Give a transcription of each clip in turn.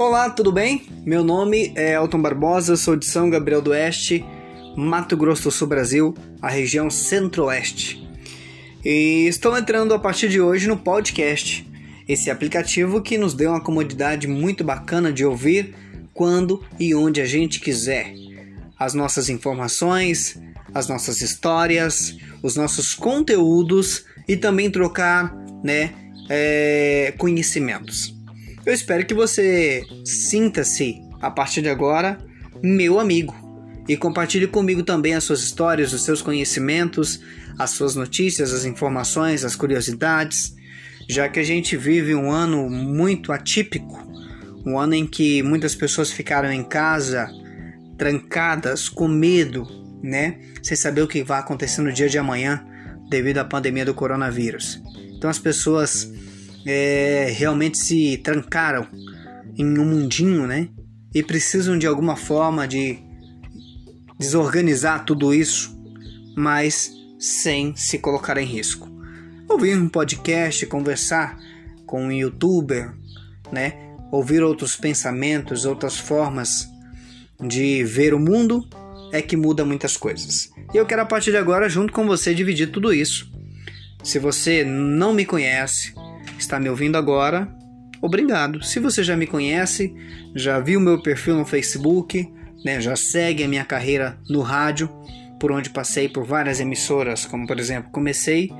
Olá, tudo bem? Meu nome é Elton Barbosa, sou de São Gabriel do Oeste, Mato Grosso do Sul, Brasil, a região centro-oeste. E estou entrando a partir de hoje no podcast, esse aplicativo que nos deu uma comodidade muito bacana de ouvir quando e onde a gente quiser. As nossas informações, as nossas histórias, os nossos conteúdos e também trocar né, é, conhecimentos. Eu espero que você sinta-se, a partir de agora, meu amigo e compartilhe comigo também as suas histórias, os seus conhecimentos, as suas notícias, as informações, as curiosidades, já que a gente vive um ano muito atípico, um ano em que muitas pessoas ficaram em casa, trancadas, com medo, né? Sem saber o que vai acontecer no dia de amanhã devido à pandemia do coronavírus. Então as pessoas é, realmente se trancaram em um mundinho, né? E precisam de alguma forma de desorganizar tudo isso, mas sem se colocar em risco. Ouvir um podcast, conversar com um youtuber, né? Ouvir outros pensamentos, outras formas de ver o mundo é que muda muitas coisas. E eu quero a partir de agora, junto com você, dividir tudo isso. Se você não me conhece, está me ouvindo agora, obrigado. Se você já me conhece, já viu meu perfil no Facebook, né, já segue a minha carreira no rádio, por onde passei por várias emissoras, como por exemplo, comecei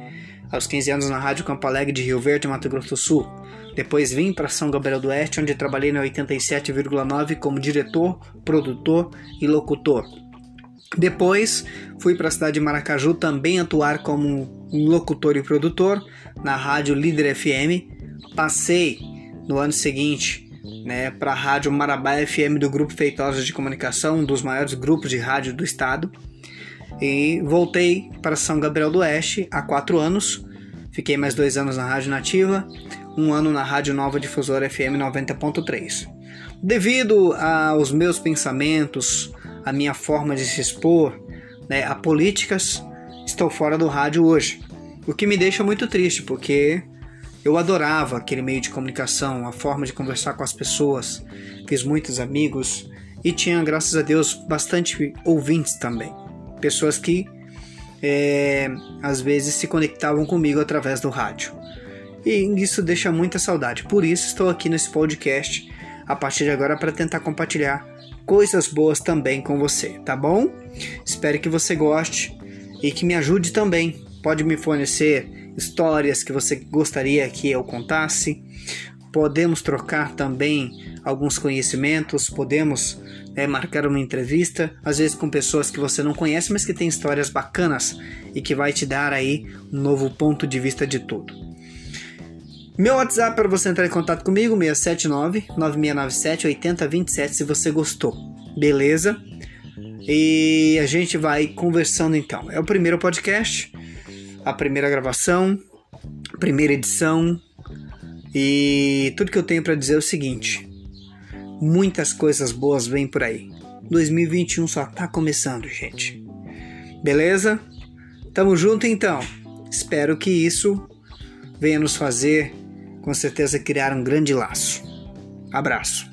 aos 15 anos na Rádio Campo Alegre de Rio Verde, Mato Grosso do Sul. Depois vim para São Gabriel do Oeste, onde trabalhei na 87,9 como diretor, produtor e locutor. Depois fui para a cidade de Maracaju também atuar como locutor e produtor na rádio Líder FM. Passei no ano seguinte né, para a rádio Marabá FM do Grupo Feitosa de Comunicação, um dos maiores grupos de rádio do estado. E voltei para São Gabriel do Oeste há quatro anos. Fiquei mais dois anos na Rádio Nativa, um ano na Rádio Nova Difusora FM 90.3. Devido aos meus pensamentos, a minha forma de se expor né, a políticas, estou fora do rádio hoje. O que me deixa muito triste, porque eu adorava aquele meio de comunicação, a forma de conversar com as pessoas, fiz muitos amigos e tinha, graças a Deus, bastante ouvintes também. Pessoas que é, às vezes se conectavam comigo através do rádio. E isso deixa muita saudade. Por isso estou aqui nesse podcast a partir de agora para tentar compartilhar coisas boas também com você, tá bom? Espero que você goste e que me ajude também. Pode me fornecer histórias que você gostaria que eu contasse. Podemos trocar também alguns conhecimentos, podemos é, marcar uma entrevista, às vezes com pessoas que você não conhece, mas que tem histórias bacanas e que vai te dar aí um novo ponto de vista de tudo. Meu WhatsApp para você entrar em contato comigo, 679-9697-8027, se você gostou. Beleza? E a gente vai conversando então. É o primeiro podcast, a primeira gravação, primeira edição. E tudo que eu tenho para dizer é o seguinte: muitas coisas boas vêm por aí. 2021 só tá começando, gente. Beleza? Tamo junto então. Espero que isso venha nos fazer com certeza criar um grande laço. Abraço.